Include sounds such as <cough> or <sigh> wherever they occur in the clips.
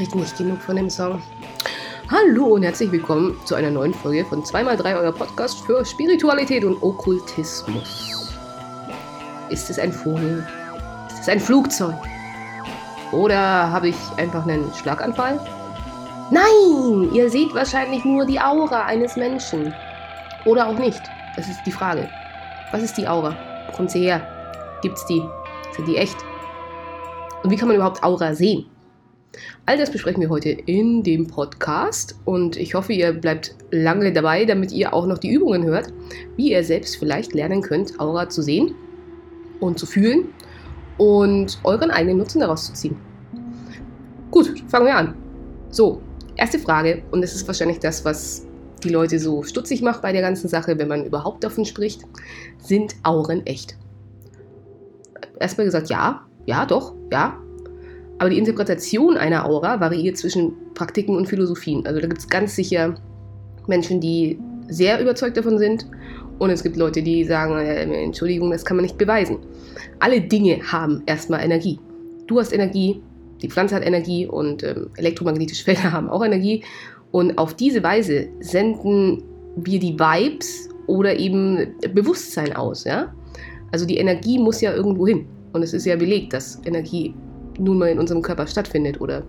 Ich krieg nicht genug von dem Song. Hallo und herzlich willkommen zu einer neuen Folge von 2x3 euer Podcast für Spiritualität und Okkultismus. Ist es ein Vogel? Ist es ein Flugzeug? Oder habe ich einfach einen Schlaganfall? Nein, ihr seht wahrscheinlich nur die Aura eines Menschen. Oder auch nicht. Das ist die Frage. Was ist die Aura? Wo kommt sie her? Gibt's die? Sind die echt? Und wie kann man überhaupt Aura sehen? All das besprechen wir heute in dem Podcast und ich hoffe, ihr bleibt lange dabei, damit ihr auch noch die Übungen hört, wie ihr selbst vielleicht lernen könnt, Aura zu sehen und zu fühlen und euren eigenen Nutzen daraus zu ziehen. Gut, fangen wir an. So, erste Frage und das ist wahrscheinlich das, was die Leute so stutzig macht bei der ganzen Sache, wenn man überhaupt davon spricht, sind Auren echt? Erstmal gesagt, ja, ja, doch, ja, aber die Interpretation einer Aura variiert zwischen Praktiken und Philosophien. Also da gibt es ganz sicher Menschen, die sehr überzeugt davon sind. Und es gibt Leute, die sagen, äh, Entschuldigung, das kann man nicht beweisen. Alle Dinge haben erstmal Energie. Du hast Energie, die Pflanze hat Energie und ähm, elektromagnetische Felder <laughs> haben auch Energie. Und auf diese Weise senden wir die Vibes oder eben Bewusstsein aus. Ja? Also die Energie muss ja irgendwo hin. Und es ist ja belegt, dass Energie nun mal in unserem Körper stattfindet oder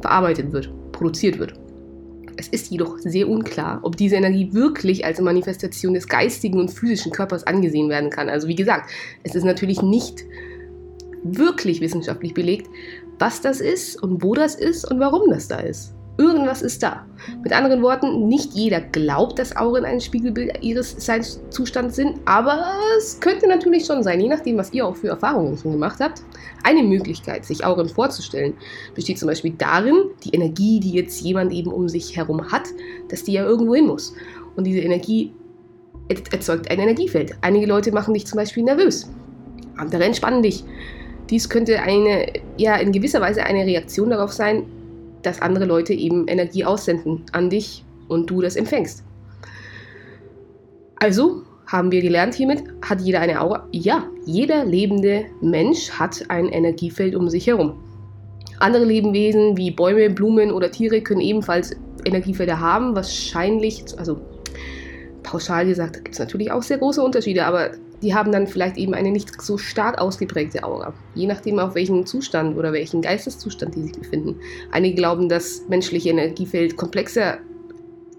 verarbeitet wird, produziert wird. Es ist jedoch sehr unklar, ob diese Energie wirklich als Manifestation des geistigen und physischen Körpers angesehen werden kann. Also wie gesagt, es ist natürlich nicht wirklich wissenschaftlich belegt, was das ist und wo das ist und warum das da ist. Irgendwas ist da. Mit anderen Worten, nicht jeder glaubt, dass Auren ein Spiegelbild ihres Seinszustands sind, aber es könnte natürlich schon sein, je nachdem, was ihr auch für Erfahrungen schon gemacht habt. Eine Möglichkeit, sich Auren vorzustellen, besteht zum Beispiel darin, die Energie, die jetzt jemand eben um sich herum hat, dass die ja irgendwo hin muss. Und diese Energie erzeugt ein Energiefeld. Einige Leute machen dich zum Beispiel nervös, andere entspannen dich. Dies könnte eine, ja, in gewisser Weise eine Reaktion darauf sein, dass andere Leute eben Energie aussenden an dich und du das empfängst. Also haben wir gelernt hiermit, hat jeder eine Aura? Ja, jeder lebende Mensch hat ein Energiefeld um sich herum. Andere Lebewesen wie Bäume, Blumen oder Tiere können ebenfalls Energiefelder haben, wahrscheinlich, also pauschal gesagt, gibt es natürlich auch sehr große Unterschiede, aber die haben dann vielleicht eben eine nicht so stark ausgeprägte Aura. Je nachdem, auf welchem Zustand oder welchen Geisteszustand die sich befinden. Einige glauben, das menschliche Energiefeld komplexer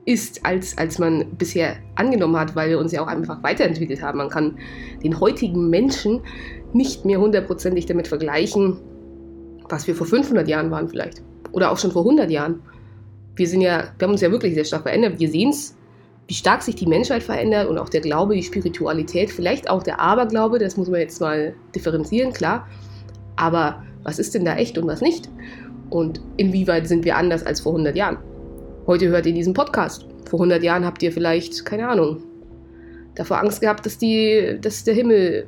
ist, als, als man bisher angenommen hat, weil wir uns ja auch einfach weiterentwickelt haben. Man kann den heutigen Menschen nicht mehr hundertprozentig damit vergleichen, was wir vor 500 Jahren waren vielleicht. Oder auch schon vor 100 Jahren. Wir, sind ja, wir haben uns ja wirklich sehr stark verändert. Wir sehen es wie stark sich die Menschheit verändert und auch der Glaube, die Spiritualität, vielleicht auch der Aberglaube, das muss man jetzt mal differenzieren, klar. Aber was ist denn da echt und was nicht? Und inwieweit sind wir anders als vor 100 Jahren? Heute hört ihr diesen Podcast. Vor 100 Jahren habt ihr vielleicht, keine Ahnung, davor Angst gehabt, dass, die, dass der Himmel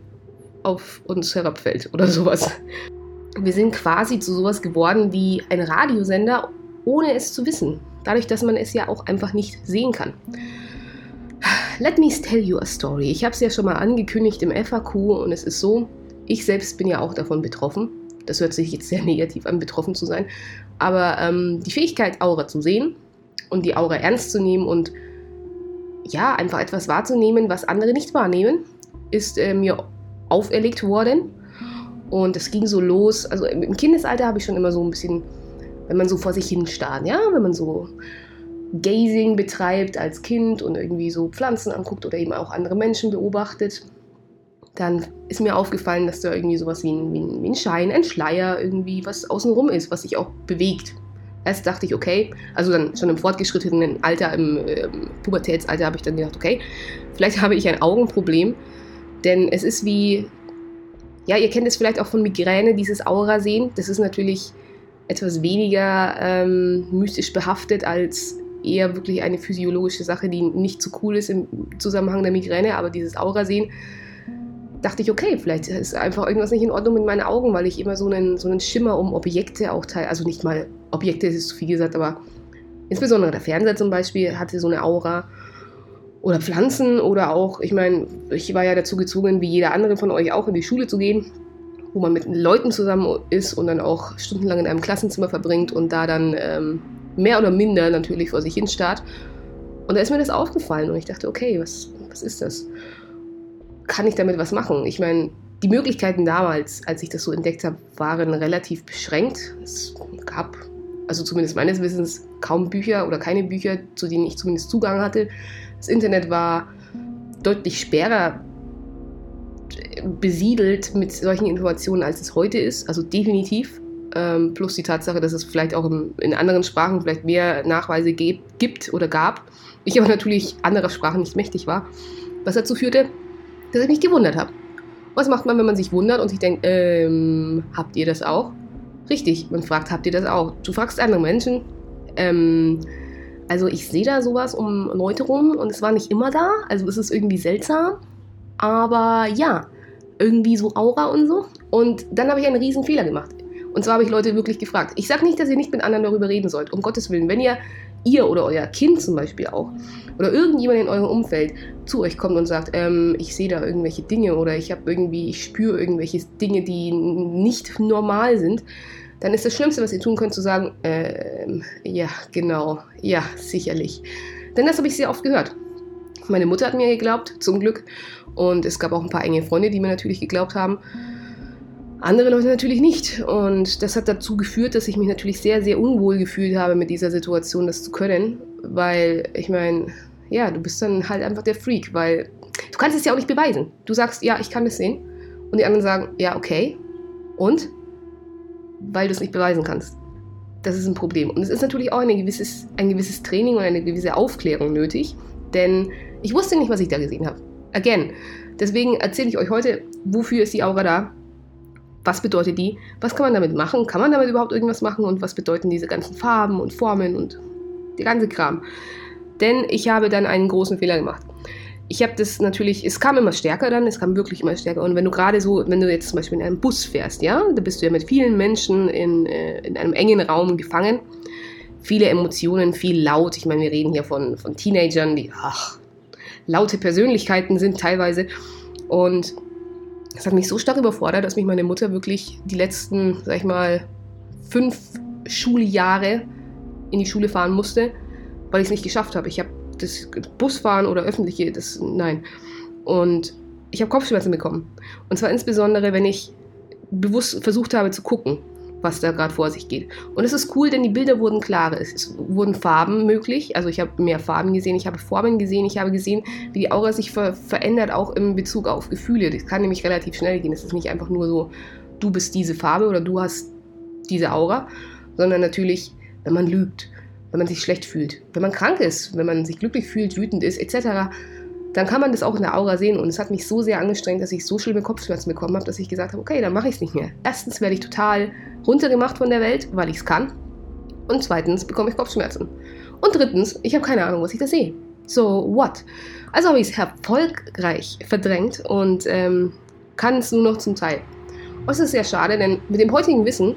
auf uns herabfällt oder sowas. Wir sind quasi zu sowas geworden wie ein Radiosender, ohne es zu wissen. Dadurch, dass man es ja auch einfach nicht sehen kann. Let me tell you a story. Ich habe es ja schon mal angekündigt im FAQ und es ist so, ich selbst bin ja auch davon betroffen. Das hört sich jetzt sehr negativ an, betroffen zu sein. Aber ähm, die Fähigkeit, Aura zu sehen und die Aura ernst zu nehmen und ja, einfach etwas wahrzunehmen, was andere nicht wahrnehmen, ist äh, mir auferlegt worden. Und es ging so los. Also im Kindesalter habe ich schon immer so ein bisschen, wenn man so vor sich hin starrt, ja, wenn man so Gazing betreibt als Kind und irgendwie so Pflanzen anguckt oder eben auch andere Menschen beobachtet, dann ist mir aufgefallen, dass da irgendwie sowas wie ein, wie ein, Schein, ein Schleier, irgendwie was außenrum ist, was sich auch bewegt. Erst dachte ich, okay, also dann schon im fortgeschrittenen Alter, im äh, Pubertätsalter habe ich dann gedacht, okay, vielleicht habe ich ein Augenproblem, denn es ist wie, ja, ihr kennt es vielleicht auch von Migräne, dieses Aura sehen. Das ist natürlich etwas weniger ähm, mystisch behaftet als eher wirklich eine physiologische Sache, die nicht so cool ist im Zusammenhang der Migräne, aber dieses Aura sehen, dachte ich, okay, vielleicht ist einfach irgendwas nicht in Ordnung mit meinen Augen, weil ich immer so einen, so einen Schimmer um Objekte auch teile. Also nicht mal Objekte, das ist zu viel gesagt, aber insbesondere der Fernseher zum Beispiel hatte so eine Aura. Oder Pflanzen oder auch, ich meine, ich war ja dazu gezwungen, wie jeder andere von euch auch in die Schule zu gehen. wo man mit Leuten zusammen ist und dann auch stundenlang in einem Klassenzimmer verbringt und da dann ähm, mehr oder minder natürlich vor sich hin starrt. Und da ist mir das aufgefallen und ich dachte, okay, was, was ist das? Kann ich damit was machen? Ich meine, die Möglichkeiten damals, als ich das so entdeckt habe, waren relativ beschränkt. Es gab, also zumindest meines Wissens, kaum Bücher oder keine Bücher, zu denen ich zumindest Zugang hatte. Das Internet war deutlich sperrer besiedelt mit solchen Informationen, als es heute ist. Also definitiv. Ähm, plus die Tatsache, dass es vielleicht auch im, in anderen Sprachen vielleicht mehr Nachweise gibt oder gab. Ich aber natürlich anderer Sprachen nicht mächtig war. Was dazu führte, dass ich mich gewundert habe. Was macht man, wenn man sich wundert und sich denkt, ähm, habt ihr das auch? Richtig, man fragt, habt ihr das auch? Du fragst andere Menschen, ähm, also ich sehe da sowas um Leute rum und es war nicht immer da, also es ist irgendwie seltsam, aber ja, irgendwie so Aura und so. Und dann habe ich einen riesen Fehler gemacht. Und zwar habe ich Leute wirklich gefragt. Ich sage nicht, dass ihr nicht mit anderen darüber reden sollt, um Gottes Willen. Wenn ihr, ihr oder euer Kind zum Beispiel auch, oder irgendjemand in eurem Umfeld zu euch kommt und sagt, ähm, ich sehe da irgendwelche Dinge oder ich habe irgendwie, ich spüre irgendwelche Dinge, die nicht normal sind, dann ist das Schlimmste, was ihr tun könnt, zu sagen, ähm, ja, genau, ja, sicherlich. Denn das habe ich sehr oft gehört. Meine Mutter hat mir geglaubt, zum Glück. Und es gab auch ein paar enge Freunde, die mir natürlich geglaubt haben. Andere Leute natürlich nicht. Und das hat dazu geführt, dass ich mich natürlich sehr, sehr unwohl gefühlt habe, mit dieser Situation das zu können. Weil, ich meine, ja, du bist dann halt einfach der Freak, weil du kannst es ja auch nicht beweisen. Du sagst, ja, ich kann das sehen. Und die anderen sagen, ja, okay. Und? Weil du es nicht beweisen kannst. Das ist ein Problem. Und es ist natürlich auch ein gewisses, ein gewisses Training und eine gewisse Aufklärung nötig. Denn ich wusste nicht, was ich da gesehen habe. Again. Deswegen erzähle ich euch heute, wofür ist die Aura da? Was bedeutet die? Was kann man damit machen? Kann man damit überhaupt irgendwas machen? Und was bedeuten diese ganzen Farben und Formen und der ganze Kram? Denn ich habe dann einen großen Fehler gemacht. Ich habe das natürlich, es kam immer stärker dann, es kam wirklich immer stärker. Und wenn du gerade so, wenn du jetzt zum Beispiel in einem Bus fährst, ja, da bist du ja mit vielen Menschen in, äh, in einem engen Raum gefangen. Viele Emotionen, viel laut. Ich meine, wir reden hier von, von Teenagern, die, ach, laute Persönlichkeiten sind teilweise. Und das hat mich so stark überfordert, dass mich meine Mutter wirklich die letzten, sag ich mal, fünf Schuljahre in die Schule fahren musste, weil ich es nicht geschafft habe. Ich habe das Busfahren oder öffentliche, das nein. Und ich habe Kopfschmerzen bekommen. Und zwar insbesondere, wenn ich bewusst versucht habe zu gucken was da gerade vor sich geht. Und es ist cool, denn die Bilder wurden klarer. Es wurden Farben möglich. Also ich habe mehr Farben gesehen, ich habe Formen gesehen, ich habe gesehen, wie die Aura sich ver verändert, auch im Bezug auf Gefühle. Das kann nämlich relativ schnell gehen. Es ist nicht einfach nur so, du bist diese Farbe oder du hast diese Aura, sondern natürlich, wenn man lügt, wenn man sich schlecht fühlt, wenn man krank ist, wenn man sich glücklich fühlt, wütend ist, etc dann kann man das auch in der Aura sehen. Und es hat mich so sehr angestrengt, dass ich so schlimme Kopfschmerzen bekommen habe, dass ich gesagt habe, okay, dann mache ich es nicht mehr. Erstens werde ich total runtergemacht von der Welt, weil ich es kann. Und zweitens bekomme ich Kopfschmerzen. Und drittens, ich habe keine Ahnung, was ich da sehe. So, what? Also habe ich es erfolgreich verdrängt und ähm, kann es nur noch zum Teil. Und es ist sehr schade, denn mit dem heutigen Wissen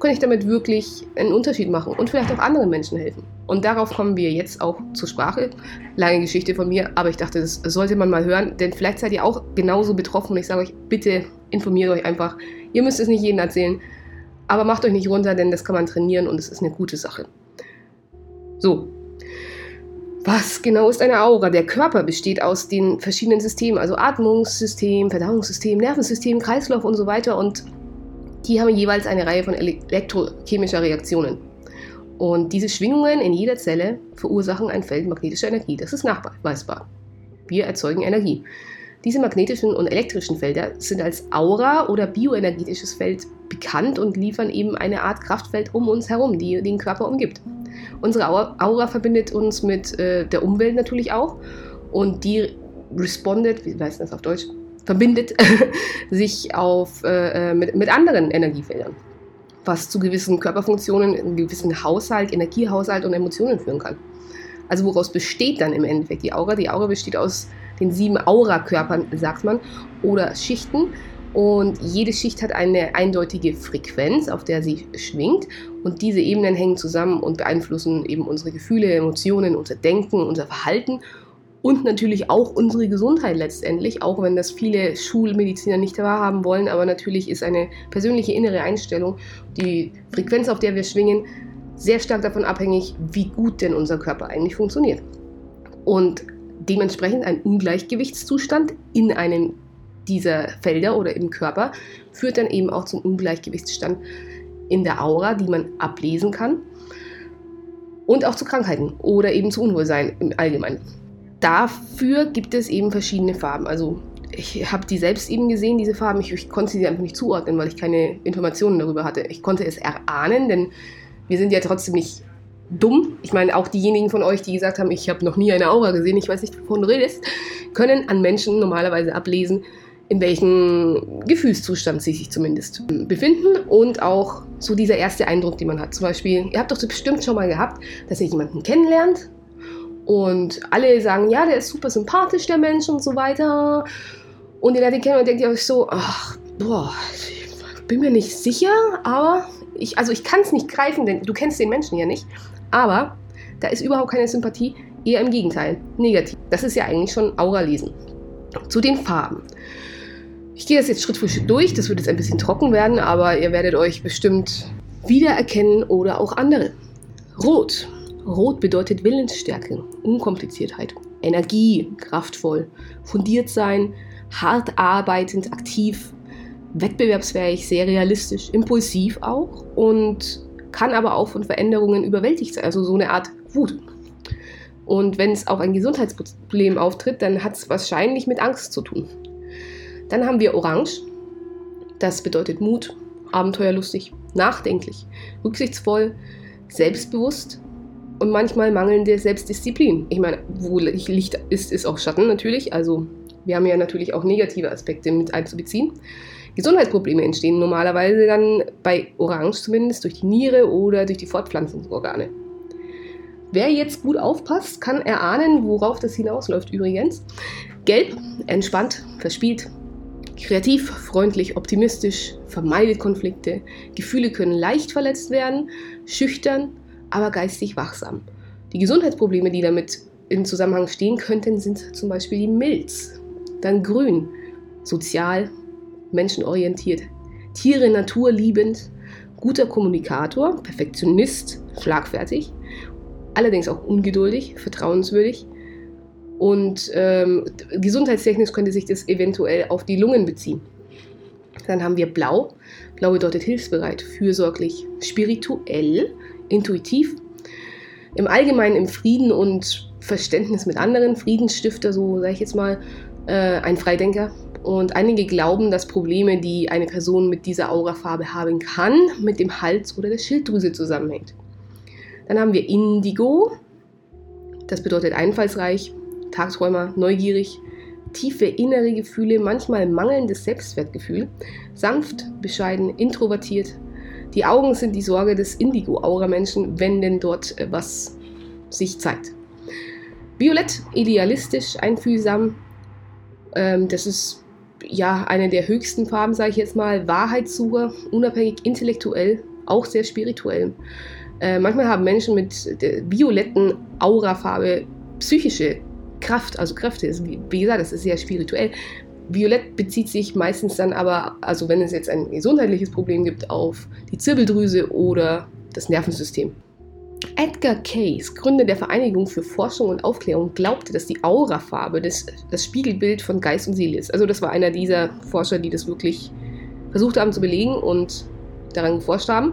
kann ich damit wirklich einen Unterschied machen und vielleicht auch anderen Menschen helfen. Und darauf kommen wir jetzt auch zur Sprache. Lange Geschichte von mir, aber ich dachte, das sollte man mal hören, denn vielleicht seid ihr auch genauso betroffen und ich sage euch, bitte informiert euch einfach. Ihr müsst es nicht jedem erzählen, aber macht euch nicht runter, denn das kann man trainieren und es ist eine gute Sache. So. Was genau ist eine Aura? Der Körper besteht aus den verschiedenen Systemen, also Atmungssystem, Verdauungssystem, Nervensystem, Kreislauf und so weiter und die haben jeweils eine Reihe von elektrochemischer Reaktionen. Und diese Schwingungen in jeder Zelle verursachen ein Feld magnetischer Energie. Das ist nachweisbar. Wir erzeugen Energie. Diese magnetischen und elektrischen Felder sind als Aura oder bioenergetisches Feld bekannt und liefern eben eine Art Kraftfeld um uns herum, die den Körper umgibt. Unsere Aura verbindet uns mit äh, der Umwelt natürlich auch und die respondet, wie heißt das auf Deutsch, verbindet <laughs> sich auf, äh, äh, mit, mit anderen Energiefeldern, was zu gewissen Körperfunktionen, einem gewissen Haushalt, Energiehaushalt und Emotionen führen kann. Also woraus besteht dann im Endeffekt die Aura? Die Aura besteht aus den sieben Aura-Körpern, sagt man, oder Schichten. Und jede Schicht hat eine eindeutige Frequenz, auf der sie schwingt. Und diese Ebenen hängen zusammen und beeinflussen eben unsere Gefühle, Emotionen, unser Denken, unser Verhalten und natürlich auch unsere Gesundheit letztendlich, auch wenn das viele Schulmediziner nicht wahrhaben wollen, aber natürlich ist eine persönliche innere Einstellung, die Frequenz, auf der wir schwingen, sehr stark davon abhängig, wie gut denn unser Körper eigentlich funktioniert. Und dementsprechend ein Ungleichgewichtszustand in einem dieser Felder oder im Körper führt dann eben auch zum Ungleichgewichtsstand in der Aura, die man ablesen kann und auch zu Krankheiten oder eben zu Unwohlsein im Allgemeinen. Dafür gibt es eben verschiedene Farben. Also ich habe die selbst eben gesehen, diese Farben. Ich, ich, konnte sie einfach nicht zuordnen, weil ich keine Informationen darüber hatte. Ich konnte es erahnen, denn wir sind ja trotzdem nicht dumm. Ich meine, auch diejenigen von euch, die gesagt haben, ich habe noch nie eine Aura gesehen, ich weiß nicht, wovon du redest, können an Menschen normalerweise ablesen, in welchem Gefühlszustand sie sich zumindest befinden und auch so dieser erste Eindruck, den man hat. Zum Beispiel, ihr habt doch bestimmt schon mal gehabt, dass ihr jemanden kennenlernt und alle sagen, ja, der ist super sympathisch, der Mensch und so weiter. Und ihr ihn kennen und denkt ihr euch so, ach, boah, ich bin mir nicht sicher, aber ich, also ich kann es nicht greifen, denn du kennst den Menschen ja nicht. Aber da ist überhaupt keine Sympathie, eher im Gegenteil, negativ. Das ist ja eigentlich schon Aura-Lesen. Zu den Farben. Ich gehe das jetzt Schritt für Schritt durch. Das wird jetzt ein bisschen trocken werden, aber ihr werdet euch bestimmt wiedererkennen oder auch andere. Rot. Rot bedeutet Willensstärke, Unkompliziertheit, Energie, kraftvoll, fundiert sein, hart arbeitend, aktiv, wettbewerbsfähig, sehr realistisch, impulsiv auch und kann aber auch von Veränderungen überwältigt sein, also so eine Art Wut. Und wenn es auch ein Gesundheitsproblem auftritt, dann hat es wahrscheinlich mit Angst zu tun. Dann haben wir Orange. Das bedeutet Mut, abenteuerlustig, nachdenklich, rücksichtsvoll, selbstbewusst und manchmal mangelnde Selbstdisziplin. Ich meine, wo Licht ist, ist auch Schatten natürlich. Also wir haben ja natürlich auch negative Aspekte mit einzubeziehen. Gesundheitsprobleme entstehen normalerweise dann bei Orange zumindest durch die Niere oder durch die Fortpflanzungsorgane. Wer jetzt gut aufpasst, kann erahnen, worauf das hinausläuft übrigens. Gelb, entspannt, verspielt, Kreativ, freundlich, optimistisch, vermeidet Konflikte. Gefühle können leicht verletzt werden, schüchtern, aber geistig wachsam. Die Gesundheitsprobleme, die damit in Zusammenhang stehen könnten, sind zum Beispiel die Milz. Dann Grün, sozial, menschenorientiert, Tiere naturliebend, guter Kommunikator, Perfektionist, schlagfertig, allerdings auch ungeduldig, vertrauenswürdig, und ähm, gesundheitstechnisch könnte sich das eventuell auf die Lungen beziehen. Dann haben wir Blau. Blau bedeutet hilfsbereit, fürsorglich, spirituell, intuitiv. Im Allgemeinen im Frieden und Verständnis mit anderen, Friedensstifter, so sage ich jetzt mal, äh, ein Freidenker. Und einige glauben, dass Probleme, die eine Person mit dieser Aurafarbe haben kann, mit dem Hals oder der Schilddrüse zusammenhängt. Dann haben wir Indigo. Das bedeutet einfallsreich, Tagträumer, neugierig, tiefe innere Gefühle, manchmal mangelndes Selbstwertgefühl, sanft, bescheiden, introvertiert. Die Augen sind die Sorge des Indigo-Aura-Menschen, wenn denn dort äh, was sich zeigt. Violett, idealistisch, einfühlsam. Ähm, das ist ja eine der höchsten Farben, sage ich jetzt mal. Wahrheitssucher, unabhängig, intellektuell, auch sehr spirituell. Äh, manchmal haben Menschen mit der violetten Aurafarbe psychische Kraft, also Kräfte. Wie gesagt, das ist sehr spirituell. Violett bezieht sich meistens dann aber, also wenn es jetzt ein gesundheitliches Problem gibt, auf die Zirbeldrüse oder das Nervensystem. Edgar Cayce, Gründer der Vereinigung für Forschung und Aufklärung, glaubte, dass die Aurafarbe das, das Spiegelbild von Geist und Seele ist. Also das war einer dieser Forscher, die das wirklich versucht haben zu belegen und daran geforscht haben.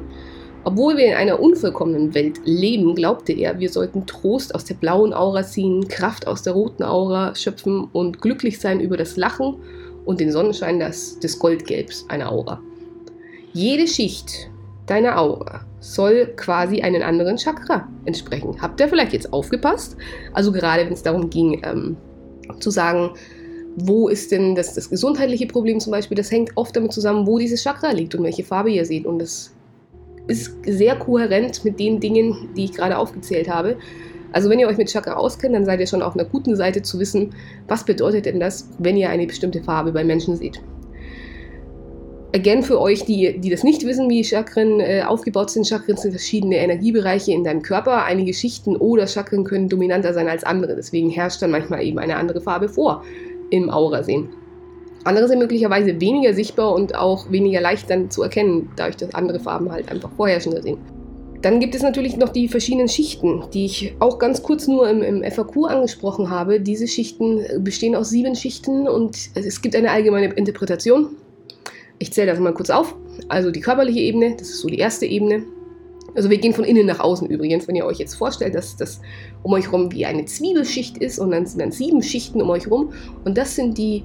Obwohl wir in einer unvollkommenen Welt leben, glaubte er, wir sollten Trost aus der blauen Aura ziehen, Kraft aus der roten Aura schöpfen und glücklich sein über das Lachen und den Sonnenschein des, des Goldgelbs einer Aura. Jede Schicht deiner Aura soll quasi einen anderen Chakra entsprechen. Habt ihr vielleicht jetzt aufgepasst? Also gerade wenn es darum ging, ähm, zu sagen, wo ist denn das, das gesundheitliche Problem zum Beispiel, das hängt oft damit zusammen, wo dieses Chakra liegt und welche Farbe ihr seht. Und das ist sehr kohärent mit den Dingen, die ich gerade aufgezählt habe. Also wenn ihr euch mit Chakra auskennt, dann seid ihr schon auf einer guten Seite zu wissen, was bedeutet denn das, wenn ihr eine bestimmte Farbe bei Menschen seht. again für euch, die, die das nicht wissen, wie Chakren äh, aufgebaut sind, Chakren sind verschiedene Energiebereiche in deinem Körper. Einige Schichten oder Chakren können dominanter sein als andere. Deswegen herrscht dann manchmal eben eine andere Farbe vor im Aura sehen. Andere sind möglicherweise weniger sichtbar und auch weniger leicht dann zu erkennen, dadurch, dass andere Farben halt einfach vorherrschender sind. Dann gibt es natürlich noch die verschiedenen Schichten, die ich auch ganz kurz nur im, im, FAQ angesprochen habe. Diese Schichten bestehen aus sieben Schichten und es gibt eine allgemeine Interpretation. Ich zähle das mal kurz auf. Also die körperliche Ebene, das ist so die erste Ebene. Also wir gehen von innen nach außen übrigens, wenn ihr euch jetzt vorstellt, dass das um euch herum wie eine Zwiebelschicht ist und dann sind dann sieben Schichten um euch herum und das sind die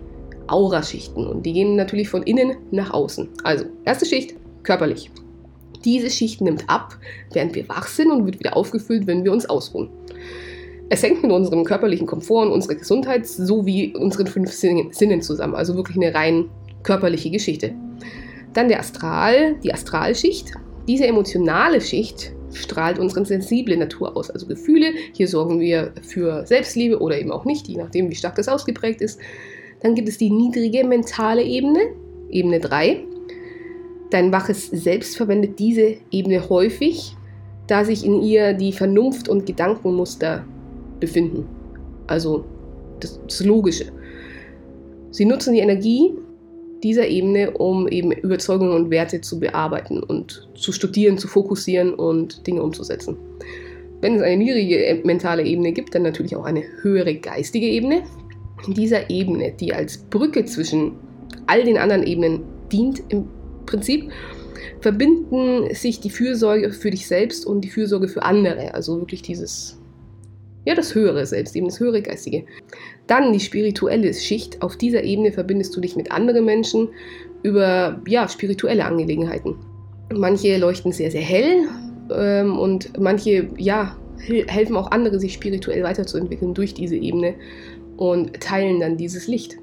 Auraschichten und die gehen natürlich von innen nach außen. Also erste Schicht, körperlich. Diese Schicht nimmt ab, während wir wach sind und wird wieder aufgefüllt, wenn wir uns ausruhen. Es hängt mit unserem körperlichen Komfort und unserer Gesundheit sowie unseren fünf Sinnen zusammen, also wirklich eine rein körperliche Geschichte. Dann der Astral, die Astralschicht. Diese emotionale Schicht strahlt unsere sensible Natur aus, also Gefühle. Hier sorgen wir für Selbstliebe oder eben auch nicht, je nachdem, wie stark das ausgeprägt ist. Dann gibt es die niedrige mentale Ebene, Ebene 3. Dein waches Selbst verwendet diese Ebene häufig, da sich in ihr die Vernunft und Gedankenmuster befinden. Also das, das Logische. Sie nutzen die Energie dieser Ebene, um eben Überzeugungen und Werte zu bearbeiten und zu studieren, zu fokussieren und Dinge umzusetzen. Wenn es eine niedrige mentale Ebene gibt, dann natürlich auch eine höhere geistige Ebene. In dieser Ebene, die als Brücke zwischen all den anderen Ebenen dient im Prinzip, verbinden sich die Fürsorge für dich selbst und die Fürsorge für andere. Also wirklich dieses ja, das höhere Selbst, eben das höhere Geistige. Dann die spirituelle Schicht. Auf dieser Ebene verbindest du dich mit anderen Menschen über ja, spirituelle Angelegenheiten. Manche leuchten sehr, sehr hell ähm, und manche ja, helfen auch andere, sich spirituell weiterzuentwickeln durch diese Ebene und teilen dann dieses Licht.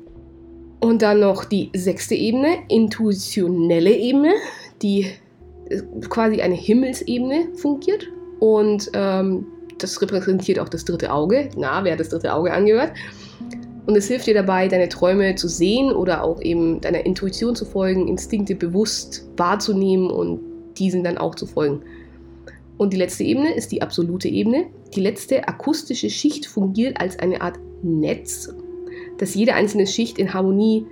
Und dann noch die sechste Ebene, intuitionelle Ebene, die äh, quasi eine Himmelsebene fungiert. Und ähm, das repräsentiert auch das dritte Auge. Na, wer hat das dritte Auge angehört? Und es hilft dir dabei, deine Träume zu sehen oder auch eben deiner Intuition zu folgen, Instinkte bewusst wahrzunehmen und diesen dann auch zu folgen. Und die letzte Ebene ist die absolute Ebene. Die letzte akustische Schicht fungiert als eine Art Netz, das jede einzelne Schicht in Harmonie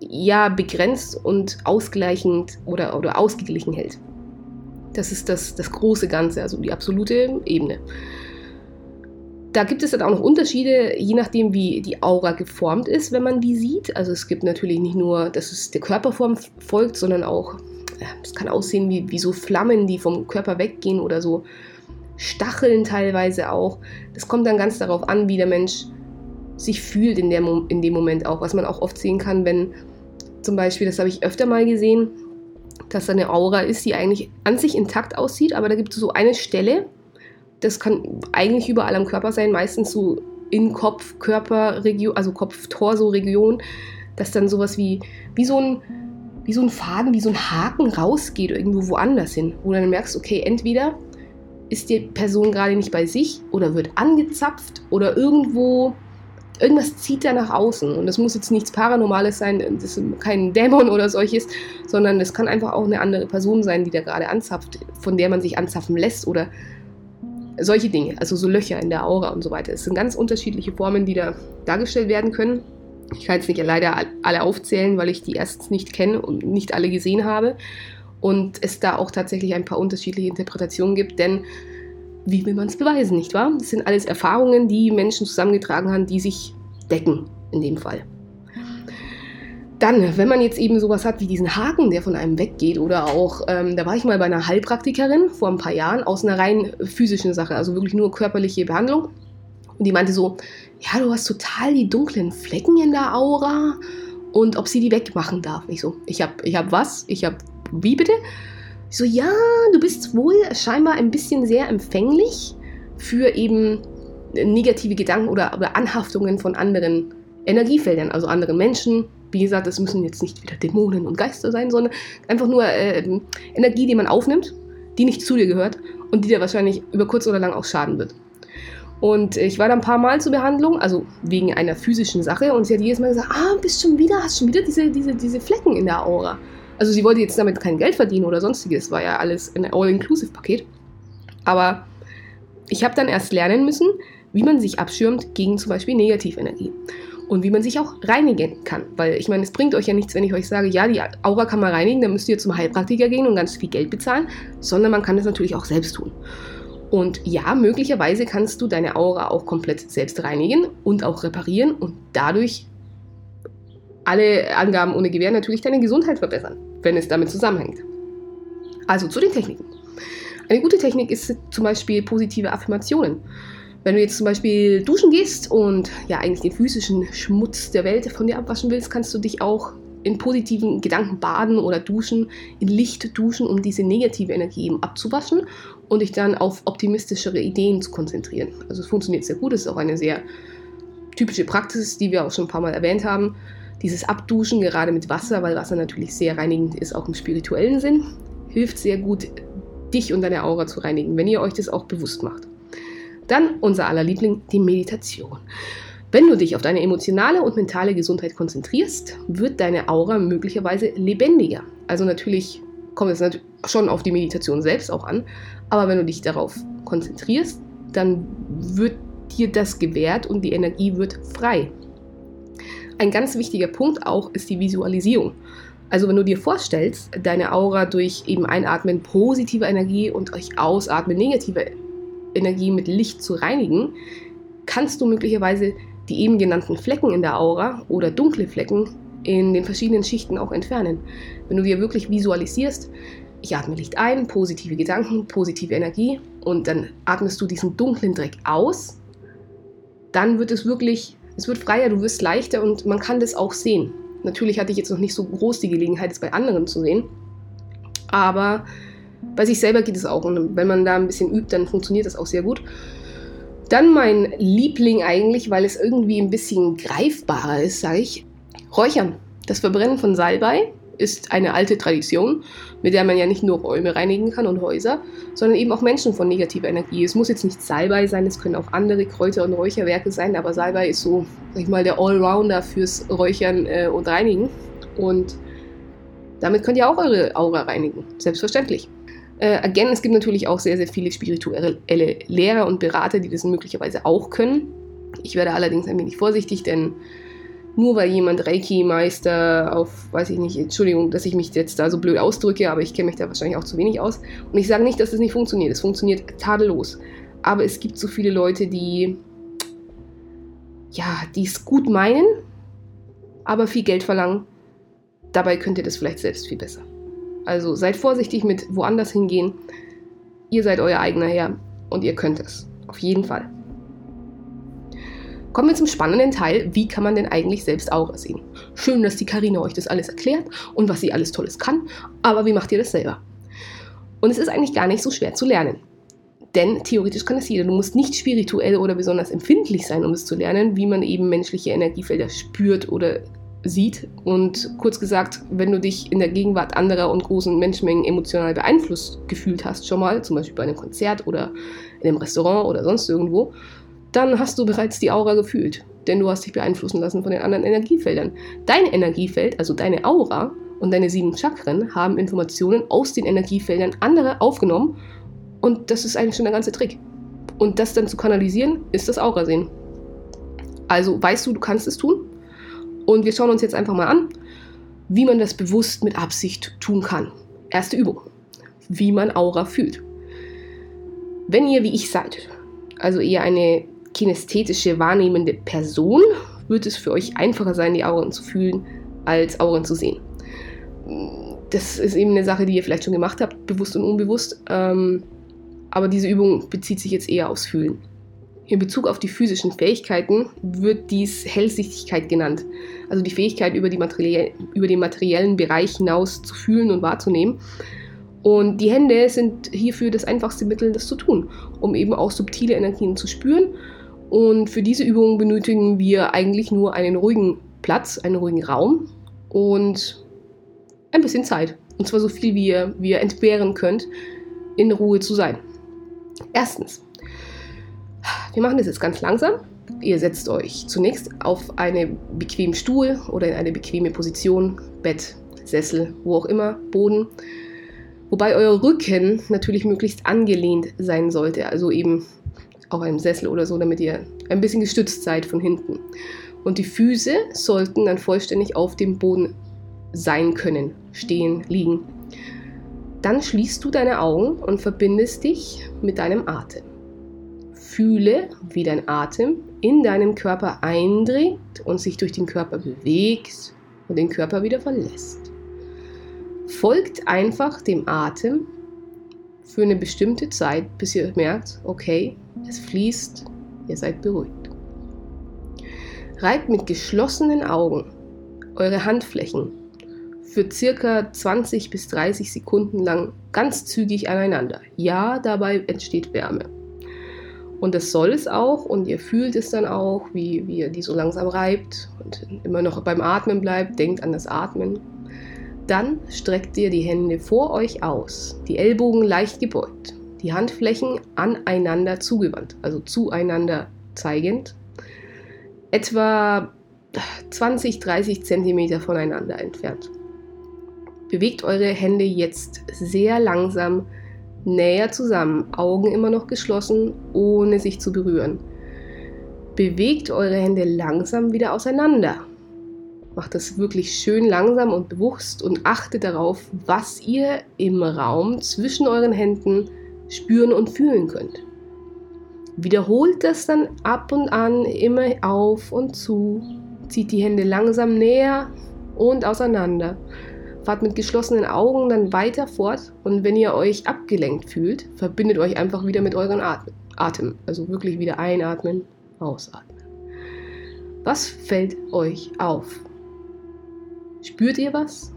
ja begrenzt und ausgleichend oder, oder ausgeglichen hält. Das ist das, das große Ganze, also die absolute Ebene. Da gibt es dann auch noch Unterschiede, je nachdem, wie die Aura geformt ist, wenn man die sieht. Also es gibt natürlich nicht nur, dass es der Körperform folgt, sondern auch, es kann aussehen wie, wie so Flammen, die vom Körper weggehen oder so Stacheln teilweise auch. Das kommt dann ganz darauf an, wie der Mensch sich fühlt in, der, in dem Moment auch, was man auch oft sehen kann, wenn zum Beispiel, das habe ich öfter mal gesehen, dass da eine Aura ist, die eigentlich an sich intakt aussieht, aber da gibt es so eine Stelle, das kann eigentlich überall am Körper sein, meistens so in Kopf, Körperregion, also Kopf-Torso-Region, dass dann sowas wie, wie so ein wie so ein Faden, wie so ein Haken rausgeht irgendwo woanders hin, wo du dann merkst, okay, entweder ist die Person gerade nicht bei sich oder wird angezapft oder irgendwo irgendwas zieht da nach außen. Und das muss jetzt nichts Paranormales sein, das ist kein Dämon oder solches, sondern das kann einfach auch eine andere Person sein, die da gerade anzapft, von der man sich anzapfen lässt oder solche Dinge, also so Löcher in der Aura und so weiter. Es sind ganz unterschiedliche Formen, die da dargestellt werden können. Ich kann jetzt nicht leider alle aufzählen, weil ich die erstens nicht kenne und nicht alle gesehen habe. Und es da auch tatsächlich ein paar unterschiedliche Interpretationen gibt, denn wie will man es beweisen, nicht wahr? Das sind alles Erfahrungen, die Menschen zusammengetragen haben, die sich decken in dem Fall. Dann, wenn man jetzt eben sowas hat wie diesen Haken, der von einem weggeht, oder auch, ähm, da war ich mal bei einer Heilpraktikerin vor ein paar Jahren aus einer rein physischen Sache, also wirklich nur körperliche Behandlung. Und die meinte so, ja, du hast total die dunklen Flecken in der Aura und ob sie die wegmachen darf. Ich so, ich hab, ich hab was? Ich hab, wie bitte? So, ja, du bist wohl scheinbar ein bisschen sehr empfänglich für eben negative Gedanken oder, oder Anhaftungen von anderen Energiefeldern, also anderen Menschen. Wie gesagt, das müssen jetzt nicht wieder Dämonen und Geister sein, sondern einfach nur äh, Energie, die man aufnimmt, die nicht zu dir gehört und die dir wahrscheinlich über kurz oder lang auch schaden wird. Und ich war da ein paar Mal zur Behandlung, also wegen einer physischen Sache, und sie hat jedes Mal gesagt, ah, bist schon wieder, hast schon wieder diese, diese, diese Flecken in der Aura. Also sie wollte jetzt damit kein Geld verdienen oder sonstiges, war ja alles ein All-Inclusive-Paket. Aber ich habe dann erst lernen müssen, wie man sich abschirmt gegen zum Beispiel Negativenergie und wie man sich auch reinigen kann. Weil ich meine, es bringt euch ja nichts, wenn ich euch sage, ja, die Aura kann man reinigen, dann müsst ihr zum Heilpraktiker gehen und ganz viel Geld bezahlen, sondern man kann das natürlich auch selbst tun. Und ja, möglicherweise kannst du deine Aura auch komplett selbst reinigen und auch reparieren und dadurch alle Angaben ohne Gewähr natürlich deine Gesundheit verbessern, wenn es damit zusammenhängt. Also zu den Techniken. Eine gute Technik ist zum Beispiel positive Affirmationen. Wenn du jetzt zum Beispiel duschen gehst und ja eigentlich den physischen Schmutz der Welt von dir abwaschen willst, kannst du dich auch in positiven Gedanken baden oder duschen, in Licht duschen, um diese negative Energie eben abzuwaschen und dich dann auf optimistischere Ideen zu konzentrieren. Also es funktioniert sehr gut, es ist auch eine sehr typische Praxis, die wir auch schon ein paar Mal erwähnt haben. Dieses Abduschen gerade mit Wasser, weil Wasser natürlich sehr reinigend ist, auch im spirituellen Sinn, hilft sehr gut, dich und deine Aura zu reinigen, wenn ihr euch das auch bewusst macht. Dann unser aller Liebling, die Meditation. Wenn du dich auf deine emotionale und mentale Gesundheit konzentrierst, wird deine Aura möglicherweise lebendiger. Also natürlich kommt es schon auf die Meditation selbst auch an, aber wenn du dich darauf konzentrierst, dann wird dir das gewährt und die Energie wird frei. Ein ganz wichtiger Punkt auch ist die Visualisierung. Also wenn du dir vorstellst, deine Aura durch eben Einatmen positive Energie und durch Ausatmen negative Energie mit Licht zu reinigen, kannst du möglicherweise die eben genannten Flecken in der Aura oder dunkle Flecken in den verschiedenen Schichten auch entfernen. Wenn du dir wirklich visualisierst, ich atme Licht ein, positive Gedanken, positive Energie und dann atmest du diesen dunklen Dreck aus, dann wird es wirklich, es wird freier, du wirst leichter und man kann das auch sehen. Natürlich hatte ich jetzt noch nicht so groß die Gelegenheit, es bei anderen zu sehen. Aber bei sich selber geht es auch. Und wenn man da ein bisschen übt, dann funktioniert das auch sehr gut. Dann mein Liebling eigentlich, weil es irgendwie ein bisschen greifbarer ist, sage ich, Räuchern. Das Verbrennen von Salbei ist eine alte Tradition, mit der man ja nicht nur Räume reinigen kann und Häuser, sondern eben auch Menschen von negativer Energie. Es muss jetzt nicht Salbei sein, es können auch andere Kräuter- und Räucherwerke sein, aber Salbei ist so, sag ich mal, der Allrounder fürs Räuchern äh, und Reinigen. Und damit könnt ihr auch eure Aura reinigen, selbstverständlich. Äh, again, es gibt natürlich auch sehr, sehr viele spirituelle Lehrer und Berater, die das möglicherweise auch können. Ich werde allerdings ein wenig vorsichtig, denn nur weil jemand Reiki-Meister auf, weiß ich nicht, Entschuldigung, dass ich mich jetzt da so blöd ausdrücke, aber ich kenne mich da wahrscheinlich auch zu wenig aus. Und ich sage nicht, dass es das nicht funktioniert. Es funktioniert tadellos. Aber es gibt so viele Leute, die, ja, die es gut meinen, aber viel Geld verlangen. Dabei könnt ihr das vielleicht selbst viel besser. Also seid vorsichtig mit woanders hingehen. Ihr seid euer eigener Herr und ihr könnt es. Auf jeden Fall. Kommen wir zum spannenden Teil, wie kann man denn eigentlich selbst Aura sehen? Schön, dass die Karina euch das alles erklärt und was sie alles Tolles kann, aber wie macht ihr das selber? Und es ist eigentlich gar nicht so schwer zu lernen. Denn theoretisch kann es jeder. Du musst nicht spirituell oder besonders empfindlich sein, um es zu lernen, wie man eben menschliche Energiefelder spürt oder sieht. Und kurz gesagt, wenn du dich in der Gegenwart anderer und großen Menschenmengen emotional beeinflusst gefühlt hast, schon mal, zum Beispiel bei einem Konzert oder in einem Restaurant oder sonst irgendwo, dann hast du bereits die Aura gefühlt, denn du hast dich beeinflussen lassen von den anderen Energiefeldern. Dein Energiefeld, also deine Aura und deine sieben Chakren, haben Informationen aus den Energiefeldern anderer aufgenommen und das ist eigentlich schon der ganze Trick. Und das dann zu kanalisieren, ist das Aura-Sehen. Also weißt du, du kannst es tun. Und wir schauen uns jetzt einfach mal an, wie man das bewusst mit Absicht tun kann. Erste Übung. Wie man Aura fühlt. Wenn ihr wie ich seid, also eher eine kinästhetische wahrnehmende Person, wird es für euch einfacher sein, die Auren zu fühlen, als Auren zu sehen. Das ist eben eine Sache, die ihr vielleicht schon gemacht habt, bewusst und unbewusst. Ähm, aber diese Übung bezieht sich jetzt eher aufs Fühlen. In Bezug auf die physischen Fähigkeiten wird dies Hellsichtigkeit genannt. Also die Fähigkeit, über, die über den materiellen Bereich hinaus zu fühlen und wahrzunehmen. Und die Hände sind hierfür das einfachste Mittel, das zu tun, um eben auch subtile Energien zu spüren und für diese Übung benötigen wir eigentlich nur einen ruhigen Platz, einen ruhigen Raum und ein bisschen Zeit. Und zwar so viel, wie ihr, wie ihr entbehren könnt, in Ruhe zu sein. Erstens, wir machen das jetzt ganz langsam. Ihr setzt euch zunächst auf einen bequemen Stuhl oder in eine bequeme Position, Bett, Sessel, wo auch immer, Boden. Wobei euer Rücken natürlich möglichst angelehnt sein sollte, also eben auf einem Sessel oder so, damit ihr ein bisschen gestützt seid von hinten. Und die Füße sollten dann vollständig auf dem Boden sein können, stehen, liegen. Dann schließt du deine Augen und verbindest dich mit deinem Atem. Fühle, wie dein Atem in deinem Körper eindringt und sich durch den Körper bewegt und den Körper wieder verlässt. Folgt einfach dem Atem für eine bestimmte Zeit, bis ihr merkt, okay, es fließt, ihr seid beruhigt. Reibt mit geschlossenen Augen eure Handflächen für circa 20 bis 30 Sekunden lang ganz zügig aneinander. Ja, dabei entsteht Wärme. Und das soll es auch und ihr fühlt es dann auch, wie, wie ihr die so langsam reibt und immer noch beim Atmen bleibt, denkt an das Atmen. Dann streckt ihr die Hände vor euch aus, die Ellbogen leicht gebeugt, die Handflächen aneinander zugewandt, also zueinander zeigend, etwa 20, 30 Zentimeter voneinander entfernt. Bewegt eure Hände jetzt sehr langsam näher zusammen, Augen immer noch geschlossen, ohne sich zu berühren. Bewegt eure Hände langsam wieder auseinander. Macht das wirklich schön langsam und bewusst und achtet darauf, was ihr im Raum zwischen euren Händen spüren und fühlen könnt. Wiederholt das dann ab und an immer auf und zu. Zieht die Hände langsam näher und auseinander fahrt mit geschlossenen Augen dann weiter fort und wenn ihr euch abgelenkt fühlt, verbindet euch einfach wieder mit euren Atem. Also wirklich wieder einatmen, ausatmen. Was fällt euch auf? Spürt ihr was?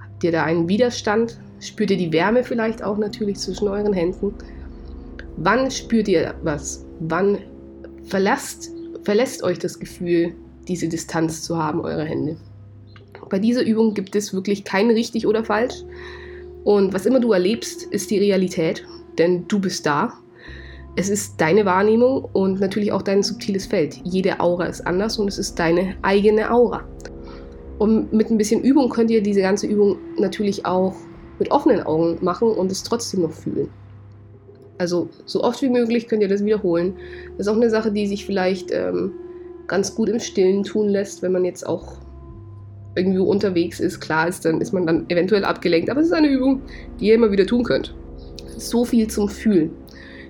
Habt ihr da einen Widerstand? Spürt ihr die Wärme vielleicht auch natürlich zwischen euren Händen? Wann spürt ihr was? Wann verlasst, verlässt euch das Gefühl, diese Distanz zu haben, eure Hände? Bei dieser Übung gibt es wirklich kein richtig oder falsch. Und was immer du erlebst, ist die Realität, denn du bist da. Es ist deine Wahrnehmung und natürlich auch dein subtiles Feld. Jede Aura ist anders und es ist deine eigene Aura. Und mit ein bisschen Übung könnt ihr diese ganze Übung natürlich auch mit offenen Augen machen und es trotzdem noch fühlen. Also so oft wie möglich könnt ihr das wiederholen. Das ist auch eine Sache, die sich vielleicht ähm, ganz gut im Stillen tun lässt, wenn man jetzt auch irgendwo unterwegs ist, klar ist, dann ist man dann eventuell abgelenkt. Aber es ist eine Übung, die ihr immer wieder tun könnt. So viel zum Fühlen.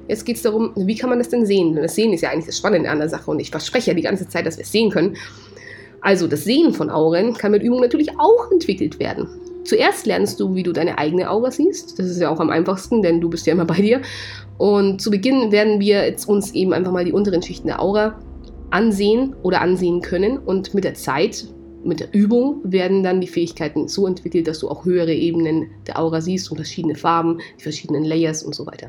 Jetzt geht es darum, wie kann man das denn sehen? Das Sehen ist ja eigentlich das Spannende an der Sache und ich verspreche ja die ganze Zeit, dass wir es sehen können. Also das Sehen von Auren kann mit Übung natürlich auch entwickelt werden. Zuerst lernst du, wie du deine eigene Aura siehst. Das ist ja auch am einfachsten, denn du bist ja immer bei dir. Und zu Beginn werden wir jetzt uns eben einfach mal die unteren Schichten der Aura ansehen oder ansehen können. Und mit der Zeit mit der Übung werden dann die Fähigkeiten so entwickelt, dass du auch höhere Ebenen der Aura siehst und verschiedene Farben, die verschiedenen Layers und so weiter.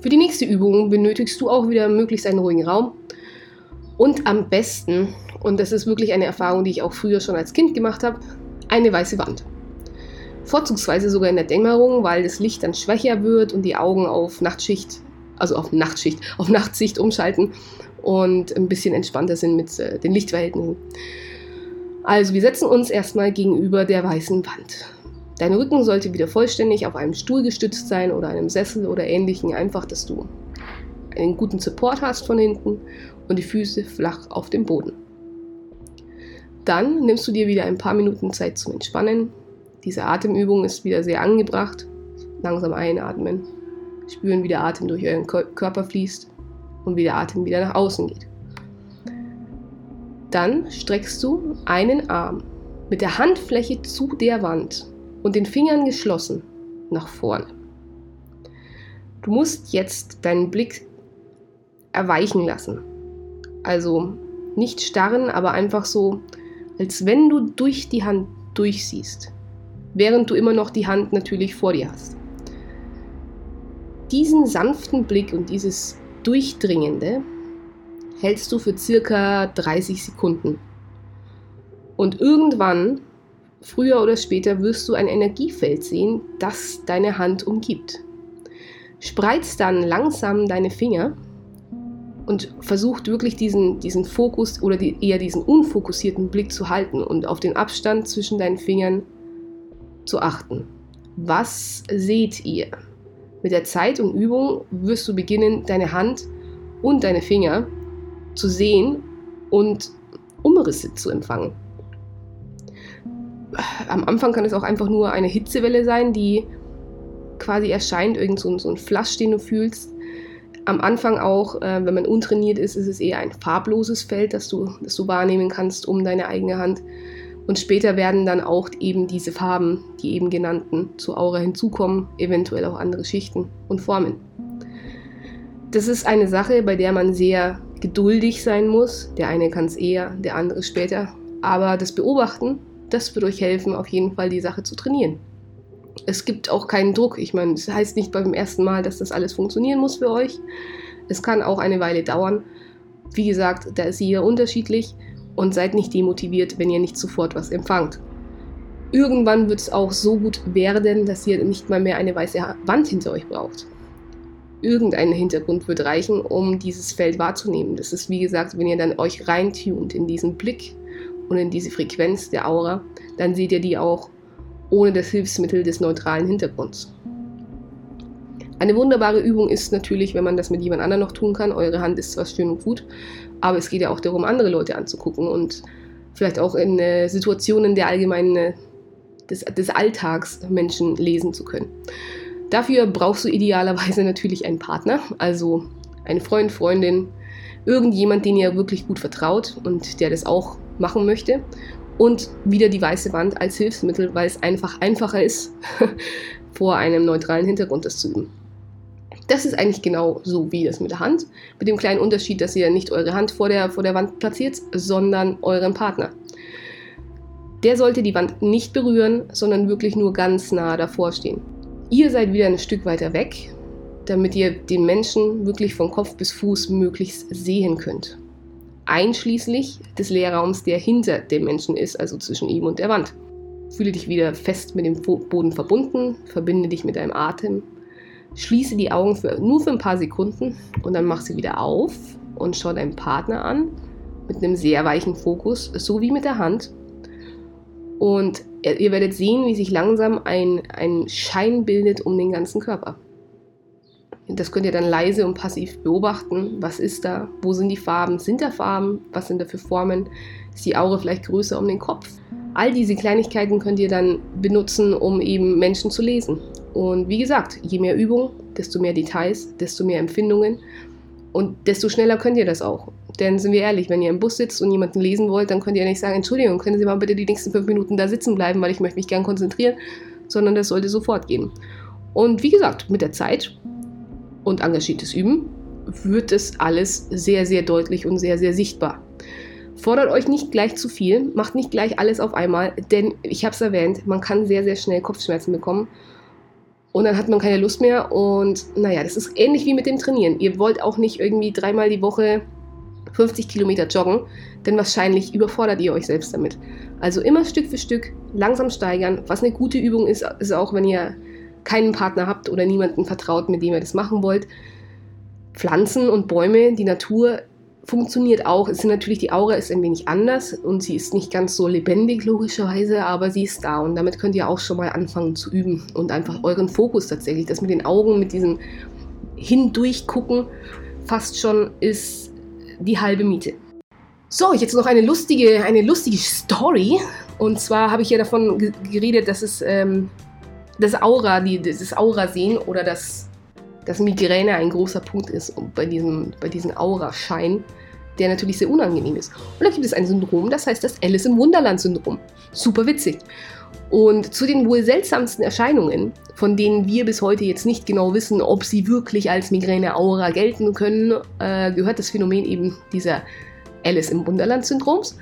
Für die nächste Übung benötigst du auch wieder möglichst einen ruhigen Raum und am besten, und das ist wirklich eine Erfahrung, die ich auch früher schon als Kind gemacht habe, eine weiße Wand. Vorzugsweise sogar in der Dämmerung, weil das Licht dann schwächer wird und die Augen auf Nachtschicht, also auf Nachtschicht, <laughs> auf Nachtsicht umschalten und ein bisschen entspannter sind mit äh, den Lichtverhältnissen. Also wir setzen uns erstmal gegenüber der weißen Wand. Dein Rücken sollte wieder vollständig auf einem Stuhl gestützt sein oder einem Sessel oder ähnlichen, einfach, dass du einen guten Support hast von hinten und die Füße flach auf dem Boden. Dann nimmst du dir wieder ein paar Minuten Zeit zum Entspannen. Diese Atemübung ist wieder sehr angebracht. Langsam einatmen, spüren, wie der Atem durch euren Körper fließt und wie der Atem wieder nach außen geht. Dann streckst du einen Arm mit der Handfläche zu der Wand und den Fingern geschlossen nach vorne. Du musst jetzt deinen Blick erweichen lassen. Also nicht starren, aber einfach so, als wenn du durch die Hand durchsiehst, während du immer noch die Hand natürlich vor dir hast. Diesen sanften Blick und dieses Durchdringende hältst du für circa 30 Sekunden. Und irgendwann, früher oder später, wirst du ein Energiefeld sehen, das deine Hand umgibt. Spreiz dann langsam deine Finger und versucht wirklich diesen, diesen Fokus oder die, eher diesen unfokussierten Blick zu halten und auf den Abstand zwischen deinen Fingern zu achten. Was seht ihr? Mit der Zeit und Übung wirst du beginnen, deine Hand und deine Finger zu sehen und Umrisse zu empfangen. Am Anfang kann es auch einfach nur eine Hitzewelle sein, die quasi erscheint, irgend so, ein Flasch, den du fühlst. Am Anfang auch, äh, wenn man untrainiert ist, ist es eher ein farbloses Feld, das du, das du wahrnehmen kannst um deine eigene Hand. Und später werden dann auch eben diese Farben, die eben genannten, zur Aura hinzukommen, eventuell auch andere Schichten und Formen. Das ist eine Sache, bei der man sehr geduldig sein muss. Der eine kann es eher, der andere später. Aber das Beobachten, das wird euch helfen, auf jeden Fall die Sache zu trainieren. Es gibt auch keinen Druck. Ich meine, es das heißt nicht beim ersten Mal, dass das alles funktionieren muss für euch. Es kann auch eine Weile dauern. Wie gesagt, da ist jeder unterschiedlich und seid nicht demotiviert, wenn ihr nicht sofort was empfangt. Irgendwann wird es auch so gut werden, dass ihr nicht mal mehr eine weiße Wand hinter euch braucht. Irgendein Hintergrund wird reichen, um dieses Feld wahrzunehmen. Das ist wie gesagt, wenn ihr dann euch reintunt in diesen Blick und in diese Frequenz der Aura, dann seht ihr die auch ohne das Hilfsmittel des neutralen Hintergrunds. Eine wunderbare Übung ist natürlich, wenn man das mit jemand anderem noch tun kann. Eure Hand ist zwar schön und gut, aber es geht ja auch darum, andere Leute anzugucken und vielleicht auch in äh, Situationen der allgemeinen, äh, des, des Alltags Menschen lesen zu können. Dafür brauchst du idealerweise <laughs> natürlich einen Partner, also einen Freund, Freundin, irgendjemand, den ihr wirklich gut vertraut und der das auch machen möchte. Und wieder die weiße Wand als Hilfsmittel, weil es einfach einfacher ist, <laughs> vor einem neutralen Hintergrund das zu üben. Das ist eigentlich genau so wie das mit der Hand, mit dem kleinen Unterschied, dass ihr nicht eure Hand vor der, vor der Wand platziert, sondern euren Partner. Der sollte die Wand nicht berühren, sondern wirklich nur ganz nah davor stehen. Ihr seid wieder ein Stück weiter weg, damit ihr den Menschen wirklich von Kopf bis Fuß möglichst sehen könnt. Einschließlich des Leerraums, der hinter dem Menschen ist, also zwischen ihm und der Wand. Fühle dich wieder fest mit dem Boden verbunden, verbinde dich mit deinem Atem Schließe die Augen für, nur für ein paar Sekunden und dann mach sie wieder auf und schau deinen Partner an mit einem sehr weichen Fokus, so wie mit der Hand. Und ihr werdet sehen, wie sich langsam ein, ein Schein bildet um den ganzen Körper. Das könnt ihr dann leise und passiv beobachten. Was ist da? Wo sind die Farben? Sind da Farben? Was sind da für Formen? Ist die Aura vielleicht größer um den Kopf? All diese Kleinigkeiten könnt ihr dann benutzen, um eben Menschen zu lesen. Und wie gesagt, je mehr Übung, desto mehr Details, desto mehr Empfindungen und desto schneller könnt ihr das auch. Denn sind wir ehrlich, wenn ihr im Bus sitzt und jemanden lesen wollt, dann könnt ihr nicht sagen, Entschuldigung, können Sie mal bitte die nächsten fünf Minuten da sitzen bleiben, weil ich möchte mich gern konzentrieren, sondern das sollte sofort gehen. Und wie gesagt, mit der Zeit und engagiertes Üben wird es alles sehr, sehr deutlich und sehr, sehr sichtbar. Fordert euch nicht gleich zu viel, macht nicht gleich alles auf einmal, denn ich habe es erwähnt, man kann sehr, sehr schnell Kopfschmerzen bekommen und dann hat man keine Lust mehr. Und naja, das ist ähnlich wie mit dem Trainieren. Ihr wollt auch nicht irgendwie dreimal die Woche 50 Kilometer joggen, denn wahrscheinlich überfordert ihr euch selbst damit. Also immer Stück für Stück langsam steigern. Was eine gute Übung ist, ist auch, wenn ihr keinen Partner habt oder niemanden vertraut, mit dem ihr das machen wollt. Pflanzen und Bäume, die Natur funktioniert auch. Es ist natürlich, die Aura ist ein wenig anders und sie ist nicht ganz so lebendig, logischerweise, aber sie ist da. Und damit könnt ihr auch schon mal anfangen zu üben und einfach euren Fokus tatsächlich, das mit den Augen, mit diesem Hindurchgucken, fast schon ist die halbe Miete. So, jetzt noch eine lustige, eine lustige Story. Und zwar habe ich ja davon geredet, dass es ähm, das Aura, die, das Aura-Sehen oder das dass Migräne ein großer Punkt ist bei diesem, bei diesem Aura-Schein, der natürlich sehr unangenehm ist. Und da gibt es ein Syndrom, das heißt das Alice im Wunderland-Syndrom. Super witzig. Und zu den wohl seltsamsten Erscheinungen, von denen wir bis heute jetzt nicht genau wissen, ob sie wirklich als Migräne-Aura gelten können, äh, gehört das Phänomen eben dieser Alice im Wunderland-Syndroms,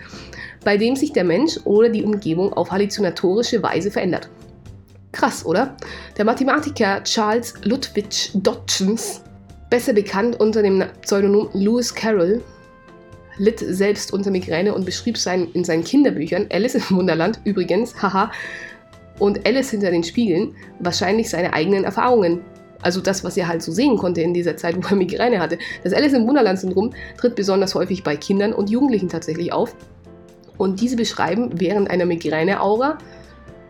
bei dem sich der Mensch oder die Umgebung auf halluzinatorische Weise verändert. Krass, oder? Der Mathematiker Charles Ludwig Dodgens, besser bekannt unter dem Pseudonym Lewis Carroll, litt selbst unter Migräne und beschrieb sein, in seinen Kinderbüchern, Alice im Wunderland übrigens, haha, und Alice hinter den Spiegeln, wahrscheinlich seine eigenen Erfahrungen Also das, was er halt so sehen konnte in dieser Zeit, wo er Migräne hatte. Das Alice im Wunderland-Syndrom tritt besonders häufig bei Kindern und Jugendlichen tatsächlich auf. Und diese beschreiben während einer Migräne-Aura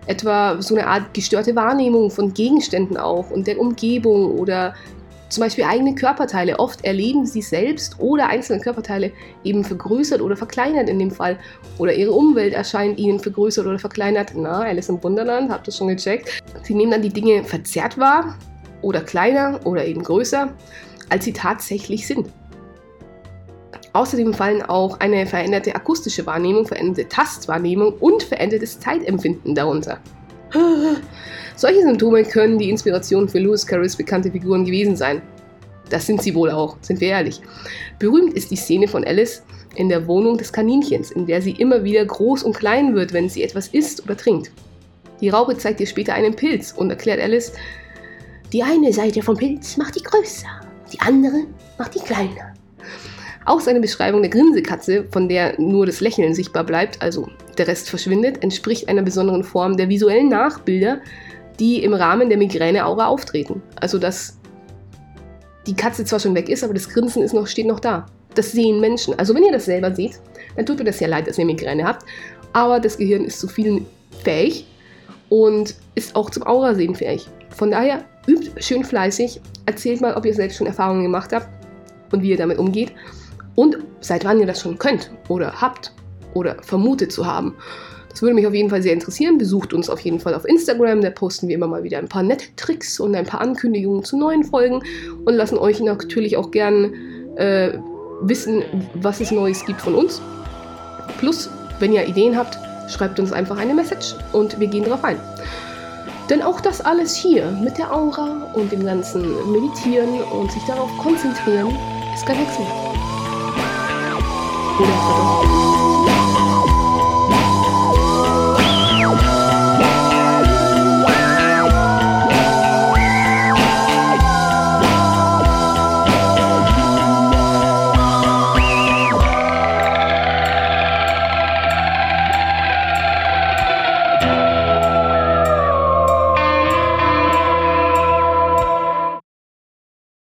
etwa so eine Art gestörte Wahrnehmung von Gegenständen auch und der Umgebung oder zum Beispiel eigene Körperteile. Oft erleben sie selbst oder einzelne Körperteile eben vergrößert oder verkleinert in dem Fall. Oder ihre Umwelt erscheint ihnen vergrößert oder verkleinert. Na, Alice im Wunderland, habt ihr schon gecheckt. Sie nehmen dann die Dinge verzerrt wahr oder kleiner oder eben größer, als sie tatsächlich sind. Außerdem fallen auch eine veränderte akustische Wahrnehmung, veränderte Tastwahrnehmung und verändertes Zeitempfinden darunter. <laughs> Solche Symptome können die Inspiration für Lewis Carrolls bekannte Figuren gewesen sein. Das sind sie wohl auch, sind wir ehrlich. Berühmt ist die Szene von Alice in der Wohnung des Kaninchens, in der sie immer wieder groß und klein wird, wenn sie etwas isst oder trinkt. Die Raupe zeigt ihr später einen Pilz und erklärt Alice, die eine Seite vom Pilz macht die größer, die andere macht die kleiner. Auch seine Beschreibung der Grinsekatze, von der nur das Lächeln sichtbar bleibt, also der Rest verschwindet, entspricht einer besonderen Form der visuellen Nachbilder, die im Rahmen der Migräne-Aura auftreten. Also dass die Katze zwar schon weg ist, aber das Grinsen ist noch, steht noch da. Das sehen Menschen. Also wenn ihr das selber seht, dann tut mir das ja leid, dass ihr Migräne habt. Aber das Gehirn ist zu vielen fähig und ist auch zum Aura-Sehen fähig. Von daher übt schön fleißig, erzählt mal, ob ihr selbst schon Erfahrungen gemacht habt und wie ihr damit umgeht und seit wann ihr das schon könnt oder habt oder vermutet zu haben. Das würde mich auf jeden Fall sehr interessieren. Besucht uns auf jeden Fall auf Instagram. Da posten wir immer mal wieder ein paar nette Tricks und ein paar Ankündigungen zu neuen Folgen und lassen euch natürlich auch gern äh, wissen, was es Neues gibt von uns. Plus, wenn ihr Ideen habt, schreibt uns einfach eine Message und wir gehen darauf ein. Denn auch das alles hier mit der Aura und dem ganzen Meditieren und sich darauf konzentrieren ist kein Hexenwerk. くるんだ